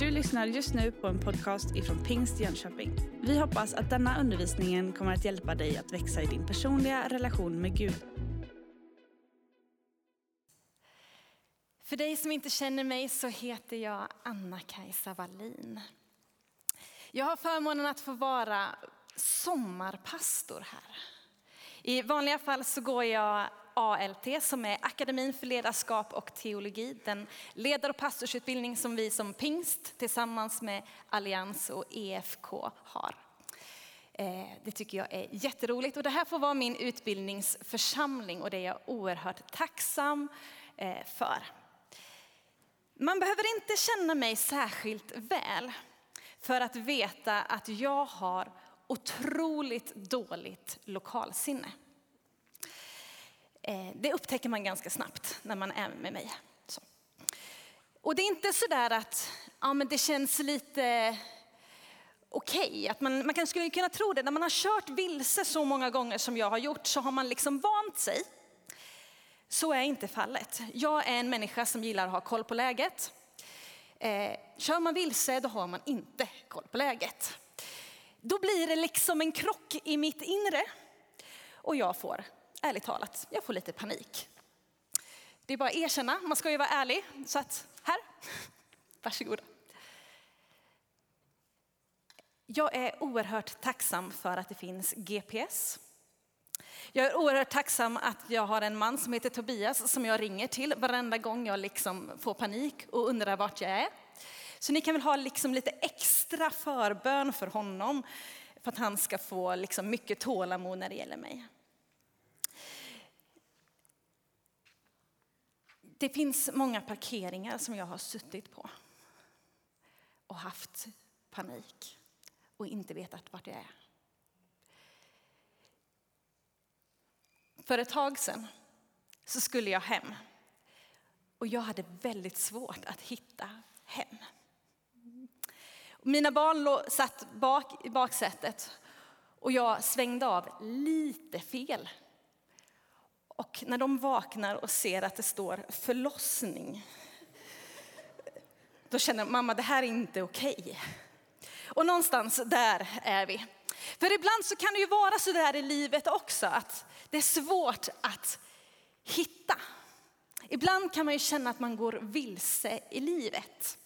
Du lyssnar just nu på en podcast ifrån Pingst Jönköping. Vi hoppas att denna undervisning kommer att hjälpa dig att växa i din personliga relation med Gud. För dig som inte känner mig så heter jag Anna-Kajsa Wallin. Jag har förmånen att få vara sommarpastor här. I vanliga fall så går jag ALT som är Akademin för ledarskap och teologi. Den ledar och pastorsutbildning som vi som pingst tillsammans med Allians och EFK har. Eh, det tycker jag är jätteroligt och det här får vara min utbildningsförsamling och det är jag oerhört tacksam eh, för. Man behöver inte känna mig särskilt väl för att veta att jag har otroligt dåligt lokalsinne. Eh, det upptäcker man ganska snabbt när man är med mig. Så. Och det är inte så där att ja, men det känns lite okej. Okay. man, man kanske skulle kunna tro det. När man har kört vilse så många gånger som jag har gjort så har man liksom vant sig. Så är inte fallet. Jag är en människa som gillar att ha koll på läget. Eh, kör man vilse då har man inte koll på läget. Då blir det liksom en krock i mitt inre och jag får ärligt talat, jag får lite panik. Det är bara att erkänna, man ska ju vara ärlig. Så att här, varsågoda. Jag är oerhört tacksam för att det finns GPS. Jag är oerhört tacksam att jag har en man som heter Tobias som jag ringer till varenda gång jag liksom får panik och undrar vart jag är. Så ni kan väl ha liksom lite extra förbön för honom för att han ska få liksom mycket tålamod när det gäller mig. Det finns många parkeringar som jag har suttit på och haft panik och inte vetat vart jag är. För ett tag sedan så skulle jag hem och jag hade väldigt svårt att hitta hem. Mina barn satt bak i baksätet och jag svängde av lite fel och när de vaknar och ser att det står förlossning, då känner de, mamma det här är inte okej. Okay. Och någonstans där är vi. För ibland så kan det ju vara så där i livet också, att det är svårt att hitta. Ibland kan man ju känna att man går vilse i livet.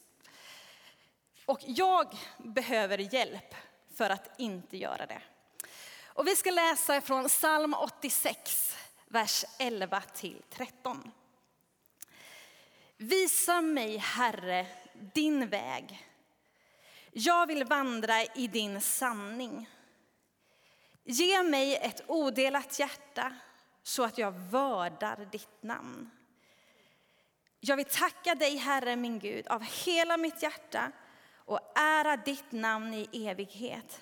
Och jag behöver hjälp för att inte göra det. Och vi ska läsa från psalm 86 vers 11 till 13. Visa mig, Herre, din väg. Jag vill vandra i din sanning. Ge mig ett odelat hjärta så att jag vördar ditt namn. Jag vill tacka dig, Herre min Gud, av hela mitt hjärta och ära ditt namn i evighet.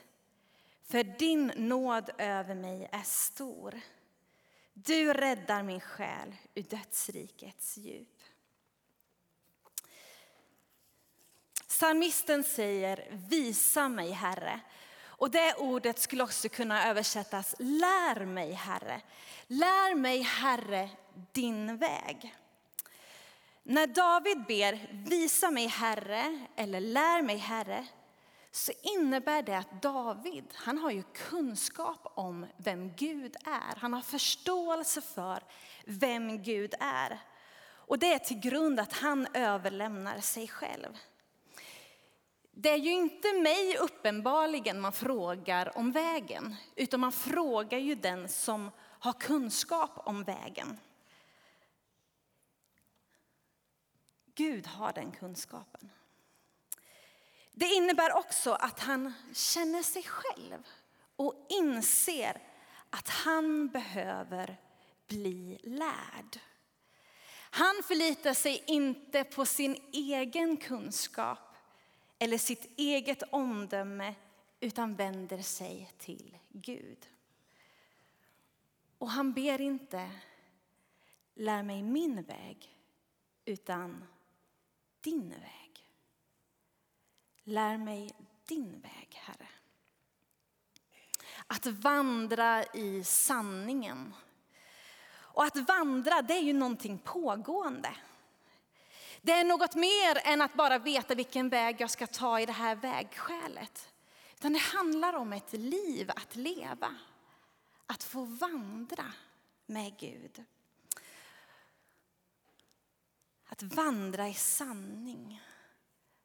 För din nåd över mig är stor. Du räddar min själ ur dödsrikets djup. Psalmisten säger visa mig Herre. Och det ordet skulle också kunna översättas lär mig Herre. Lär mig Herre din väg. När David ber visa mig Herre eller lär mig Herre så innebär det att David, han har ju kunskap om vem Gud är. Han har förståelse för vem Gud är. Och det är till grund att han överlämnar sig själv. Det är ju inte mig uppenbarligen man frågar om vägen, utan man frågar ju den som har kunskap om vägen. Gud har den kunskapen. Det innebär också att han känner sig själv och inser att han behöver bli lärd. Han förlitar sig inte på sin egen kunskap eller sitt eget omdöme utan vänder sig till Gud. Och han ber inte lär mig min väg utan din väg. Lär mig din väg, Herre. Att vandra i sanningen. Och att vandra, det är ju någonting pågående. Det är något mer än att bara veta vilken väg jag ska ta i det här vägskälet. Utan det handlar om ett liv att leva. Att få vandra med Gud. Att vandra i sanning.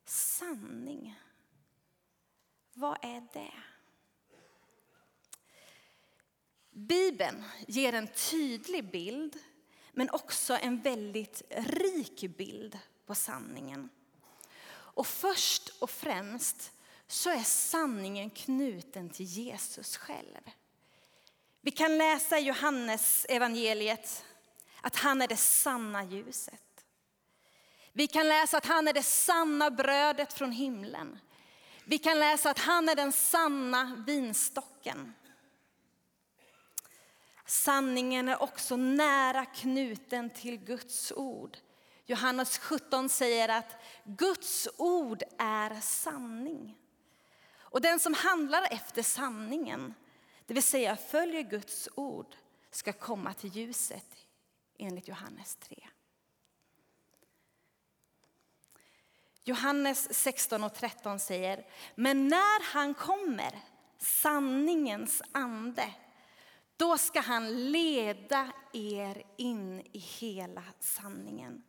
Sanning. Vad är det? Bibeln ger en tydlig bild men också en väldigt rik bild på sanningen. Och först och främst så är sanningen knuten till Jesus själv. Vi kan läsa i Johannes evangeliet att han är det sanna ljuset. Vi kan läsa att han är det sanna brödet från himlen. Vi kan läsa att han är den sanna vinstocken. Sanningen är också nära knuten till Guds ord. Johannes 17 säger att Guds ord är sanning. Och den som handlar efter sanningen, det vill säga följer Guds ord, ska komma till ljuset enligt Johannes 3. Johannes 16 och 13 säger, men när han kommer, sanningens ande, då ska han leda er in i hela sanningen.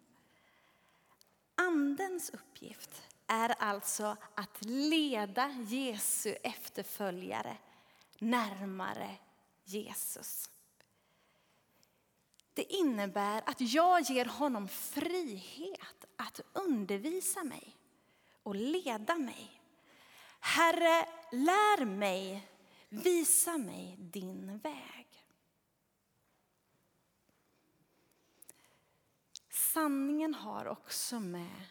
Andens uppgift är alltså att leda Jesu efterföljare närmare Jesus. Det innebär att jag ger honom frihet att undervisa mig och leda mig. Herre, lär mig, visa mig din väg. Sanningen har också med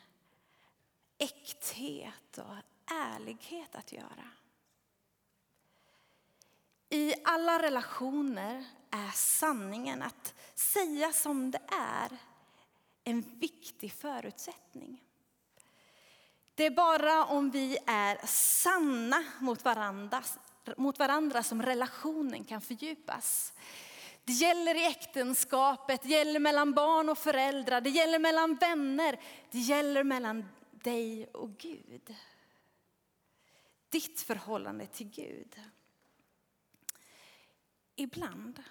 äkthet och ärlighet att göra. I alla relationer är sanningen, att säga som det är, en viktig förutsättning. Det är bara om vi är sanna mot varandra, mot varandra som relationen kan fördjupas. Det gäller i äktenskapet, det gäller mellan barn och föräldrar, det gäller mellan vänner, det gäller mellan dig och Gud. Ditt förhållande till Gud. Ibland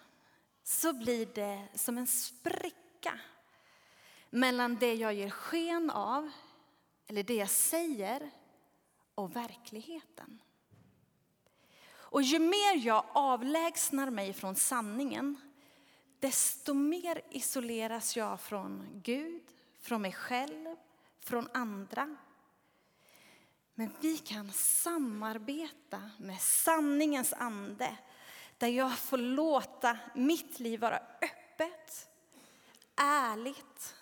så blir det som en spricka mellan det jag ger sken av, eller det jag säger, och verkligheten. Och ju mer jag avlägsnar mig från sanningen, desto mer isoleras jag från Gud, från mig själv, från andra. Men vi kan samarbeta med sanningens ande där jag får låta mitt liv vara öppet, ärligt,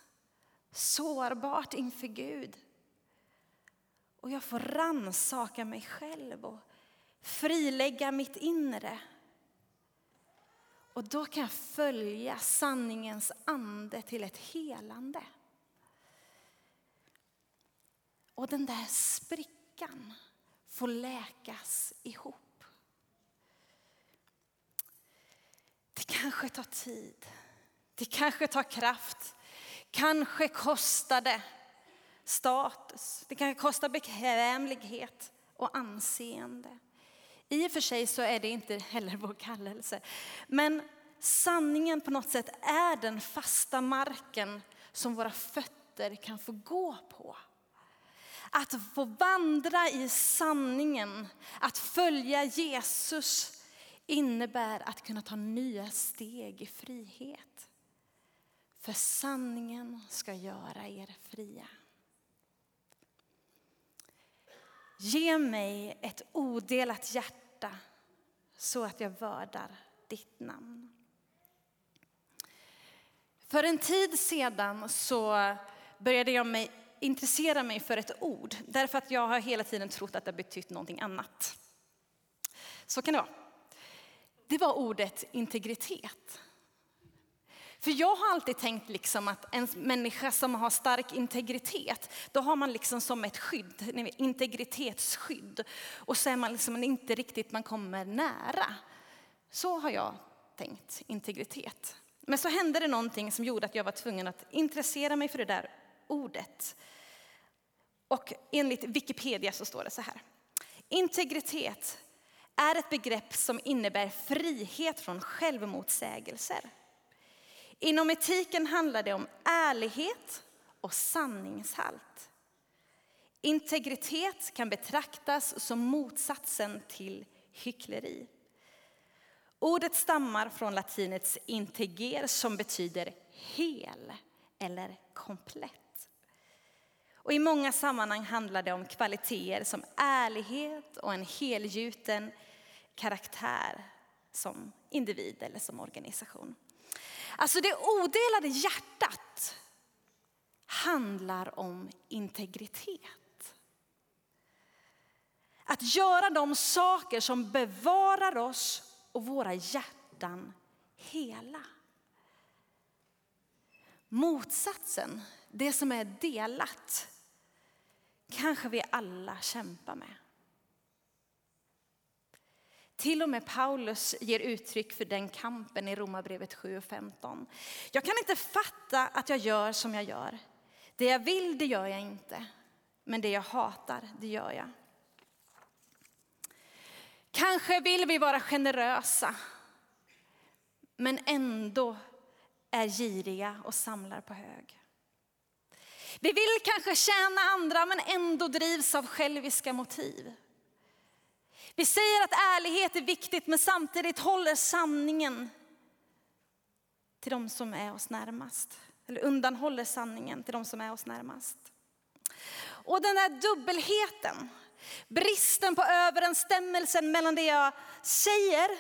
sårbart inför Gud. Och jag får ransaka mig själv och frilägga mitt inre. Och då kan jag följa sanningens ande till ett helande. Och den där sprickan får läkas ihop. Det kanske tar tid, det kanske tar kraft, kanske kostar det status, det kanske kostar bekvämlighet och anseende. I och för sig så är det inte heller vår kallelse. Men sanningen på något sätt är den fasta marken som våra fötter kan få gå på. Att få vandra i sanningen, att följa Jesus innebär att kunna ta nya steg i frihet. För sanningen ska göra er fria. Ge mig ett odelat hjärta så att jag vördar ditt namn. För en tid sedan så började jag mig, intressera mig för ett ord. Därför att jag har hela tiden trott att det betytt någonting annat. Så kan det vara. Det var ordet integritet. För jag har alltid tänkt liksom att en människa som har stark integritet, då har man liksom som ett skydd, integritetsskydd. Och så är man liksom inte riktigt, man kommer nära. Så har jag tänkt, integritet. Men så hände det någonting som gjorde att jag var tvungen att intressera mig för det där ordet. Och enligt Wikipedia så står det så här. Integritet är ett begrepp som innebär frihet från självmotsägelser. Inom etiken handlar det om ärlighet och sanningshalt. Integritet kan betraktas som motsatsen till hyckleri. Ordet stammar från latinets integer som betyder hel eller komplett. Och I många sammanhang handlar det om kvaliteter som ärlighet och en helgjuten karaktär som individ eller som organisation. Alltså det odelade hjärtat handlar om integritet. Att göra de saker som bevarar oss och våra hjärtan hela. Motsatsen, det som är delat, kanske vi alla kämpar med. Till och med Paulus ger uttryck för den kampen i Romarbrevet 7 och 15. Jag kan inte fatta att jag gör som jag gör. Det jag vill, det gör jag inte. Men det jag hatar, det gör jag. Kanske vill vi vara generösa, men ändå är giriga och samlar på hög. Vi vill kanske tjäna andra, men ändå drivs av själviska motiv. Vi säger att ärlighet är viktigt, men samtidigt håller sanningen till de som är oss närmast. Eller undanhåller sanningen till de som är oss närmast. Och den där dubbelheten, bristen på överensstämmelsen mellan det jag säger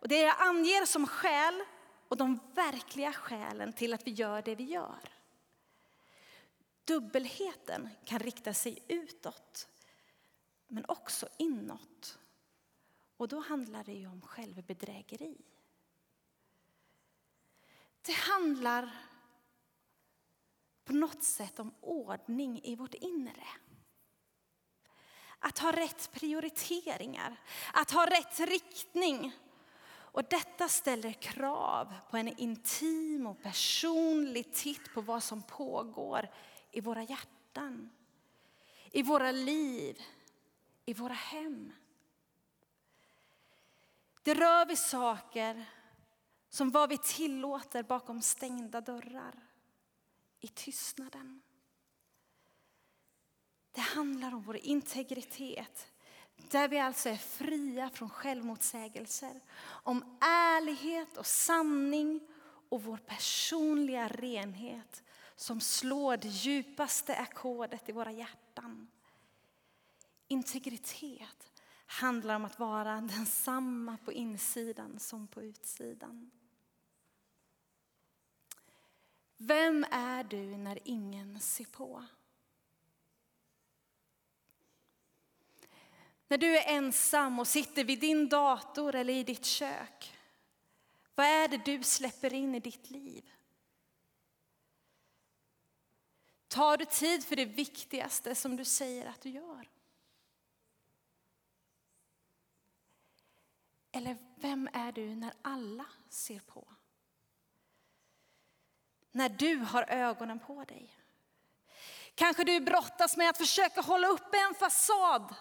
och det jag anger som skäl och de verkliga skälen till att vi gör det vi gör. Dubbelheten kan rikta sig utåt, men också inåt. Och då handlar det ju om självbedrägeri. Det handlar på något sätt om ordning i vårt inre. Att ha rätt prioriteringar, att ha rätt riktning. Och detta ställer krav på en intim och personlig titt på vad som pågår i våra hjärtan, i våra liv, i våra hem. Det rör vid saker som vad vi tillåter bakom stängda dörrar, i tystnaden. Det handlar om vår integritet, där vi alltså är fria från självmotsägelser. Om ärlighet och sanning och vår personliga renhet som slår det djupaste ackordet i våra hjärtan. Integritet handlar om att vara densamma på insidan som på utsidan. Vem är du när ingen ser på? När du är ensam och sitter vid din dator eller i ditt kök. Vad är det du släpper in i ditt liv? Tar du tid för det viktigaste som du säger att du gör? Eller vem är du när alla ser på? När du har ögonen på dig. Kanske du brottas med att försöka hålla uppe en fasad.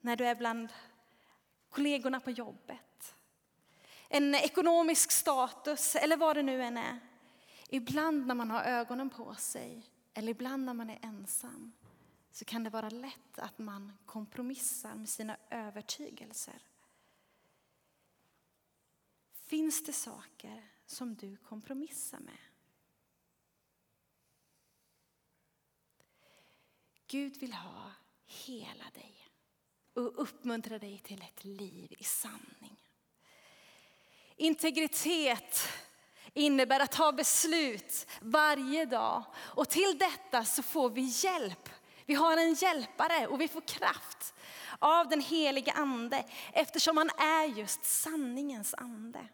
När du är bland kollegorna på jobbet. En ekonomisk status eller vad det nu än är. Ibland när man har ögonen på sig eller ibland när man är ensam så kan det vara lätt att man kompromissar med sina övertygelser. Finns det saker som du kompromissar med? Gud vill ha hela dig och uppmuntra dig till ett liv i sanning. Integritet innebär att ta beslut varje dag. Och till detta så får vi hjälp. Vi har en hjälpare och vi får kraft av den helige ande eftersom han är just sanningens ande.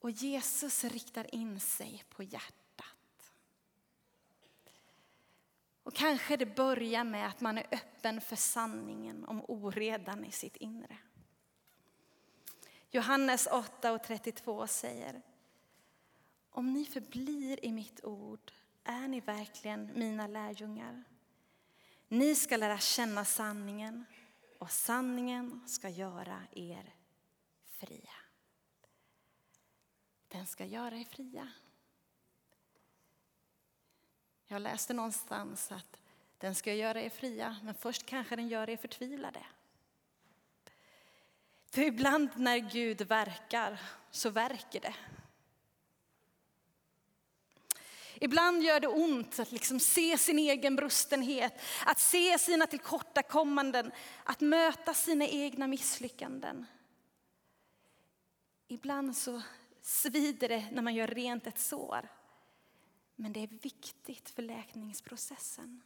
Och Jesus riktar in sig på hjärtat. Och kanske det börjar med att man är öppen för sanningen om oredan i sitt inre. Johannes 8 och 32 säger om ni förblir i mitt ord är ni verkligen mina lärjungar. Ni ska lära känna sanningen och sanningen ska göra er fria. Den ska göra er fria. Jag läste någonstans att den ska göra er fria, men först kanske den gör er förtvivlade. För ibland när Gud verkar så verkar det. Ibland gör det ont att liksom se sin egen brustenhet, att se sina tillkortakommanden, att möta sina egna misslyckanden. Ibland så svider det när man gör rent ett sår. Men det är viktigt för läkningsprocessen.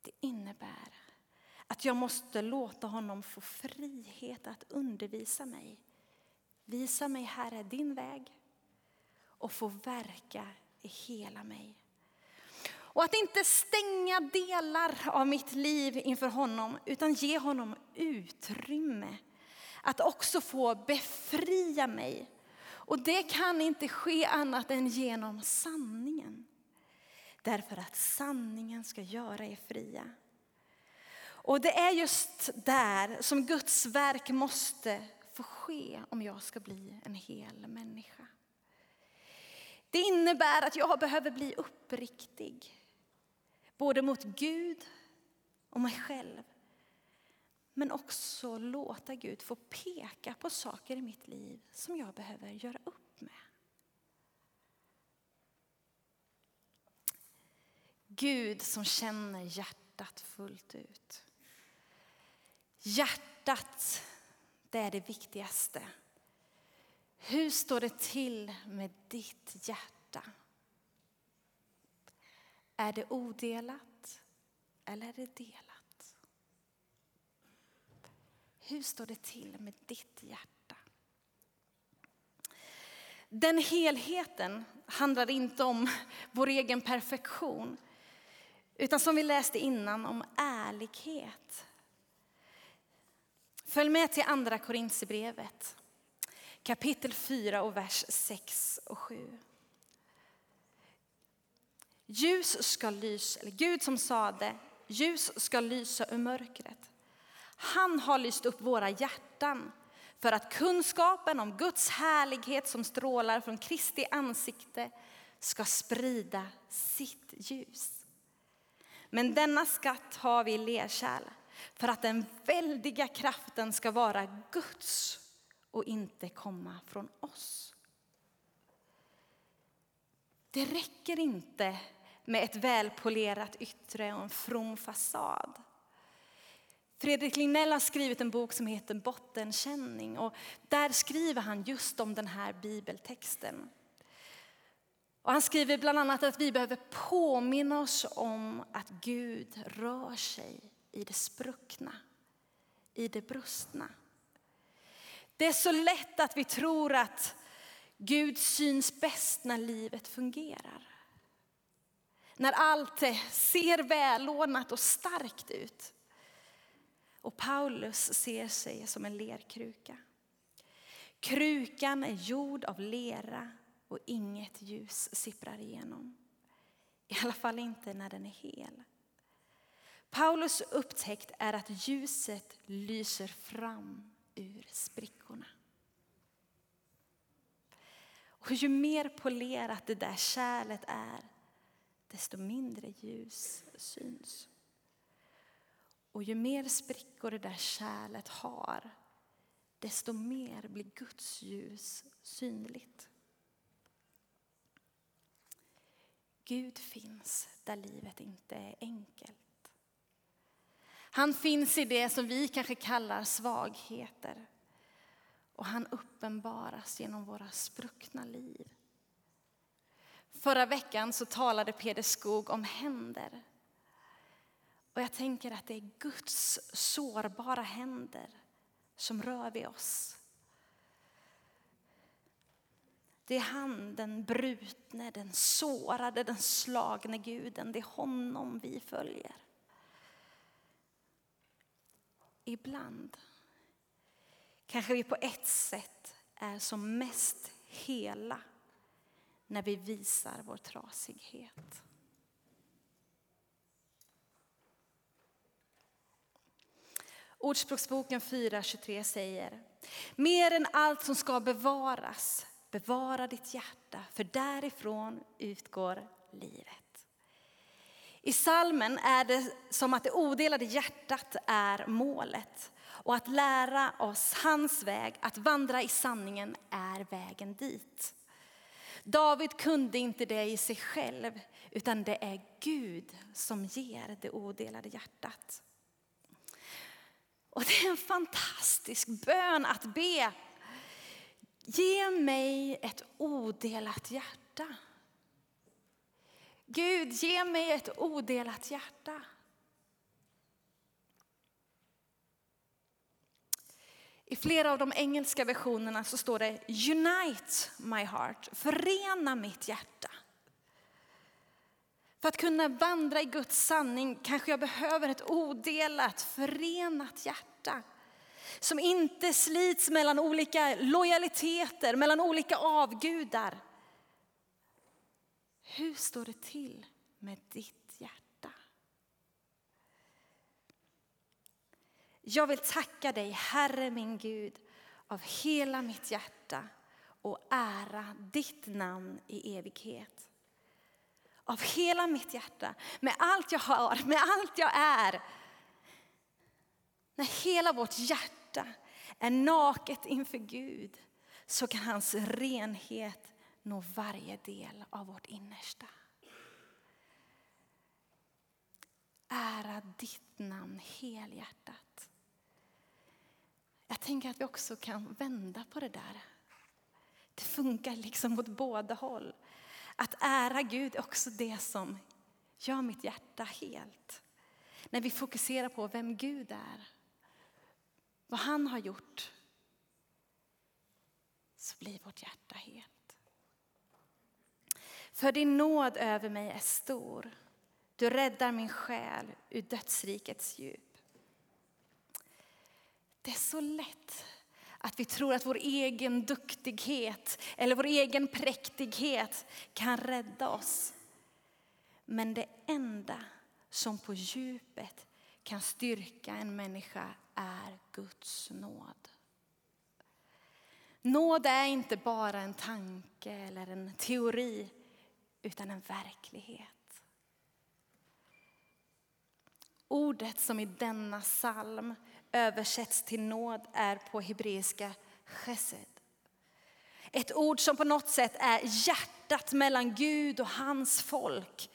Det innebär att jag måste låta honom få frihet att undervisa mig. Visa mig, Herre, din väg och få verka i hela mig. Och att inte stänga delar av mitt liv inför honom utan ge honom utrymme att också få befria mig. Och det kan inte ske annat än genom sanningen. Därför att sanningen ska göra er fria. Och det är just där som Guds verk måste få ske om jag ska bli en hel människa. Det innebär att jag behöver bli uppriktig. Både mot Gud och mig själv. Men också låta Gud få peka på saker i mitt liv som jag behöver göra upp med. Gud som känner hjärtat fullt ut. Hjärtat, det är det viktigaste. Hur står det till med ditt hjärta? Är det odelat eller är det delat? Hur står det till med ditt hjärta? Den helheten handlar inte om vår egen perfektion utan som vi läste innan om ärlighet. Följ med till andra Korintsebrevet kapitel 4 och vers 6 och 7. Ljus ska lysa, eller Gud som sade, ljus ska lysa ur mörkret. Han har lyst upp våra hjärtan för att kunskapen om Guds härlighet som strålar från Kristi ansikte ska sprida sitt ljus. Men denna skatt har vi i lerkärl för att den väldiga kraften ska vara Guds och inte komma från oss. Det räcker inte med ett välpolerat yttre och en from fasad. Fredrik Lignell har skrivit en bok som heter Bottenkänning och där skriver han just om den här bibeltexten. Och han skriver bland annat att vi behöver påminna oss om att Gud rör sig i det spruckna, i det brustna. Det är så lätt att vi tror att Gud syns bäst när livet fungerar. När allt ser välordnat och starkt ut. Och Paulus ser sig som en lerkruka. Krukan är gjord av lera och inget ljus sipprar igenom. I alla fall inte när den är hel. Paulus upptäckt är att ljuset lyser fram ur sprickorna. Och ju mer polerat det där kärlet är, desto mindre ljus syns. Och ju mer sprickor det där kärlet har, desto mer blir Guds ljus synligt. Gud finns där livet inte är enkelt. Han finns i det som vi kanske kallar svagheter. Och han uppenbaras genom våra spruckna liv. Förra veckan så talade Peder Skog om händer. Och jag tänker att det är Guds sårbara händer som rör vid oss. Det är han, den brutne, den sårade, den slagne guden. Det är honom vi följer ibland kanske vi på ett sätt är som mest hela när vi visar vår trasighet. Ordspråksboken 4.23 säger, mer än allt som ska bevaras, bevara ditt hjärta, för därifrån utgår livet. I salmen är det som att det odelade hjärtat är målet och att lära oss hans väg, att vandra i sanningen är vägen dit. David kunde inte det i sig själv, utan det är Gud som ger det odelade hjärtat. Och det är en fantastisk bön att be. Ge mig ett odelat hjärta. Gud, ge mig ett odelat hjärta. I flera av de engelska versionerna så står det Unite my heart, förena mitt hjärta. För att kunna vandra i Guds sanning kanske jag behöver ett odelat, förenat hjärta. Som inte slits mellan olika lojaliteter, mellan olika avgudar. Hur står det till med ditt hjärta? Jag vill tacka dig, Herre min Gud, av hela mitt hjärta och ära ditt namn i evighet av hela mitt hjärta, med allt jag har, med allt jag är. När hela vårt hjärta är naket inför Gud så kan hans renhet nå varje del av vårt innersta. Ära ditt namn helhjärtat. Jag tänker att vi också kan vända på det där. Det funkar liksom åt båda håll. Att ära Gud är också det som gör mitt hjärta helt. När vi fokuserar på vem Gud är, vad han har gjort, så blir vårt hjärta helt. För din nåd över mig är stor. Du räddar min själ ur dödsrikets djup. Det är så lätt att vi tror att vår egen duktighet eller vår egen präktighet kan rädda oss. Men det enda som på djupet kan styrka en människa är Guds nåd. Nåd är inte bara en tanke eller en teori, utan en verklighet. Ordet som i denna psalm översätts till nåd är på hebreiska chesed. Ett ord som på något sätt är hjärtat mellan Gud och hans folk.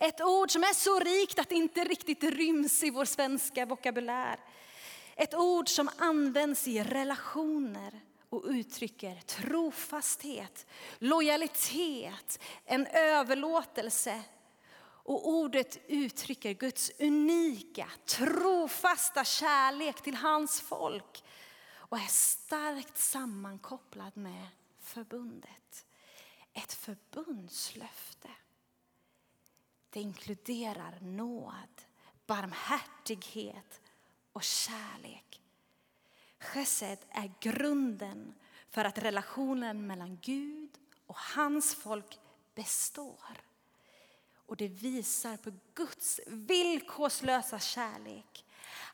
Ett ord som är så rikt att det inte riktigt ryms i vår svenska vokabulär. Ett ord som används i relationer och uttrycker trofasthet, lojalitet, en överlåtelse och ordet uttrycker Guds unika, trofasta kärlek till hans folk och är starkt sammankopplad med förbundet. Ett förbundslöfte. Det inkluderar nåd, barmhärtighet och kärlek. Chesed är grunden för att relationen mellan Gud och hans folk består. Och det visar på Guds villkorslösa kärlek.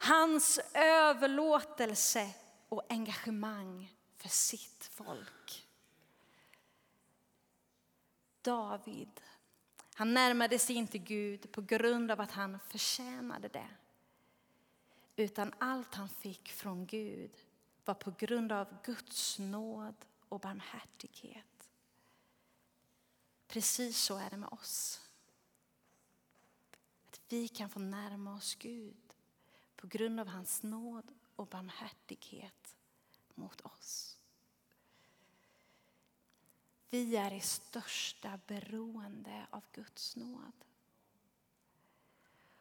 Hans överlåtelse och engagemang för sitt folk. David, han närmade sig inte Gud på grund av att han förtjänade det. Utan allt han fick från Gud var på grund av Guds nåd och barmhärtighet. Precis så är det med oss vi kan få närma oss Gud på grund av hans nåd och barmhärtighet mot oss. Vi är i största beroende av Guds nåd.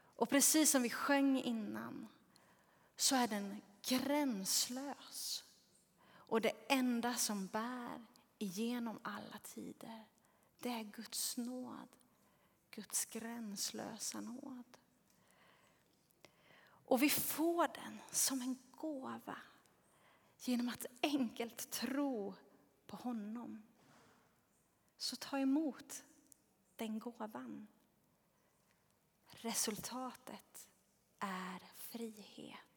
Och precis som vi sjöng innan så är den gränslös. Och det enda som bär igenom alla tider, det är Guds nåd Guds gränslösa nåd. Och vi får den som en gåva genom att enkelt tro på honom. så ta emot den gåvan. Resultatet är frihet.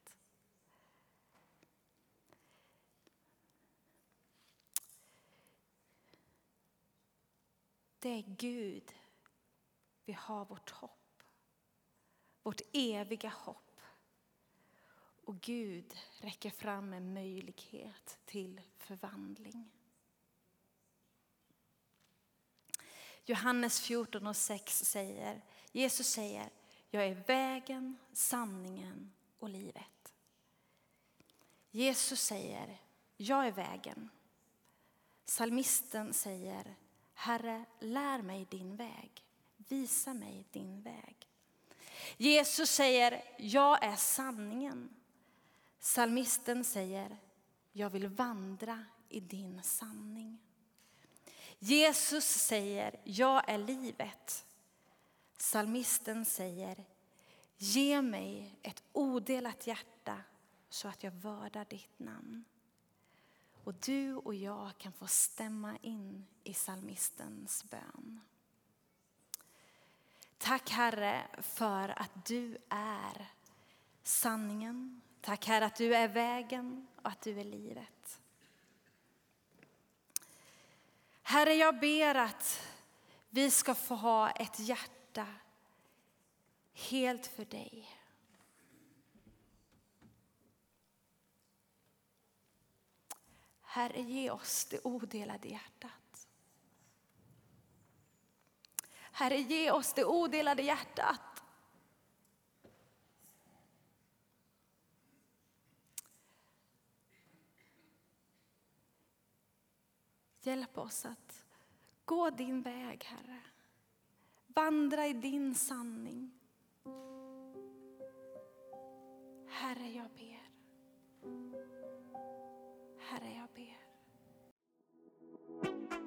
Det är Gud vi har vårt hopp. Vårt eviga hopp. Och Gud räcker fram en möjlighet till förvandling. Johannes 14 och 6 säger, Jesus säger, jag är vägen, sanningen och livet. Jesus säger, jag är vägen. Salmisten säger, Herre, lär mig din väg. Visa mig din väg. Jesus säger, jag är sanningen. Salmisten säger, jag vill vandra i din sanning. Jesus säger, jag är livet. Salmisten säger, ge mig ett odelat hjärta så att jag vördar ditt namn. Och du och jag kan få stämma in i salmistens bön. Tack Herre för att du är sanningen. Tack Herre att du är vägen och att du är livet. Herre, jag ber att vi ska få ha ett hjärta helt för dig. Herre, ge oss det odelade hjärtat. Herre, ge oss det odelade hjärtat. Hjälp oss att gå din väg, Herre. Vandra i din sanning. Herre, jag ber.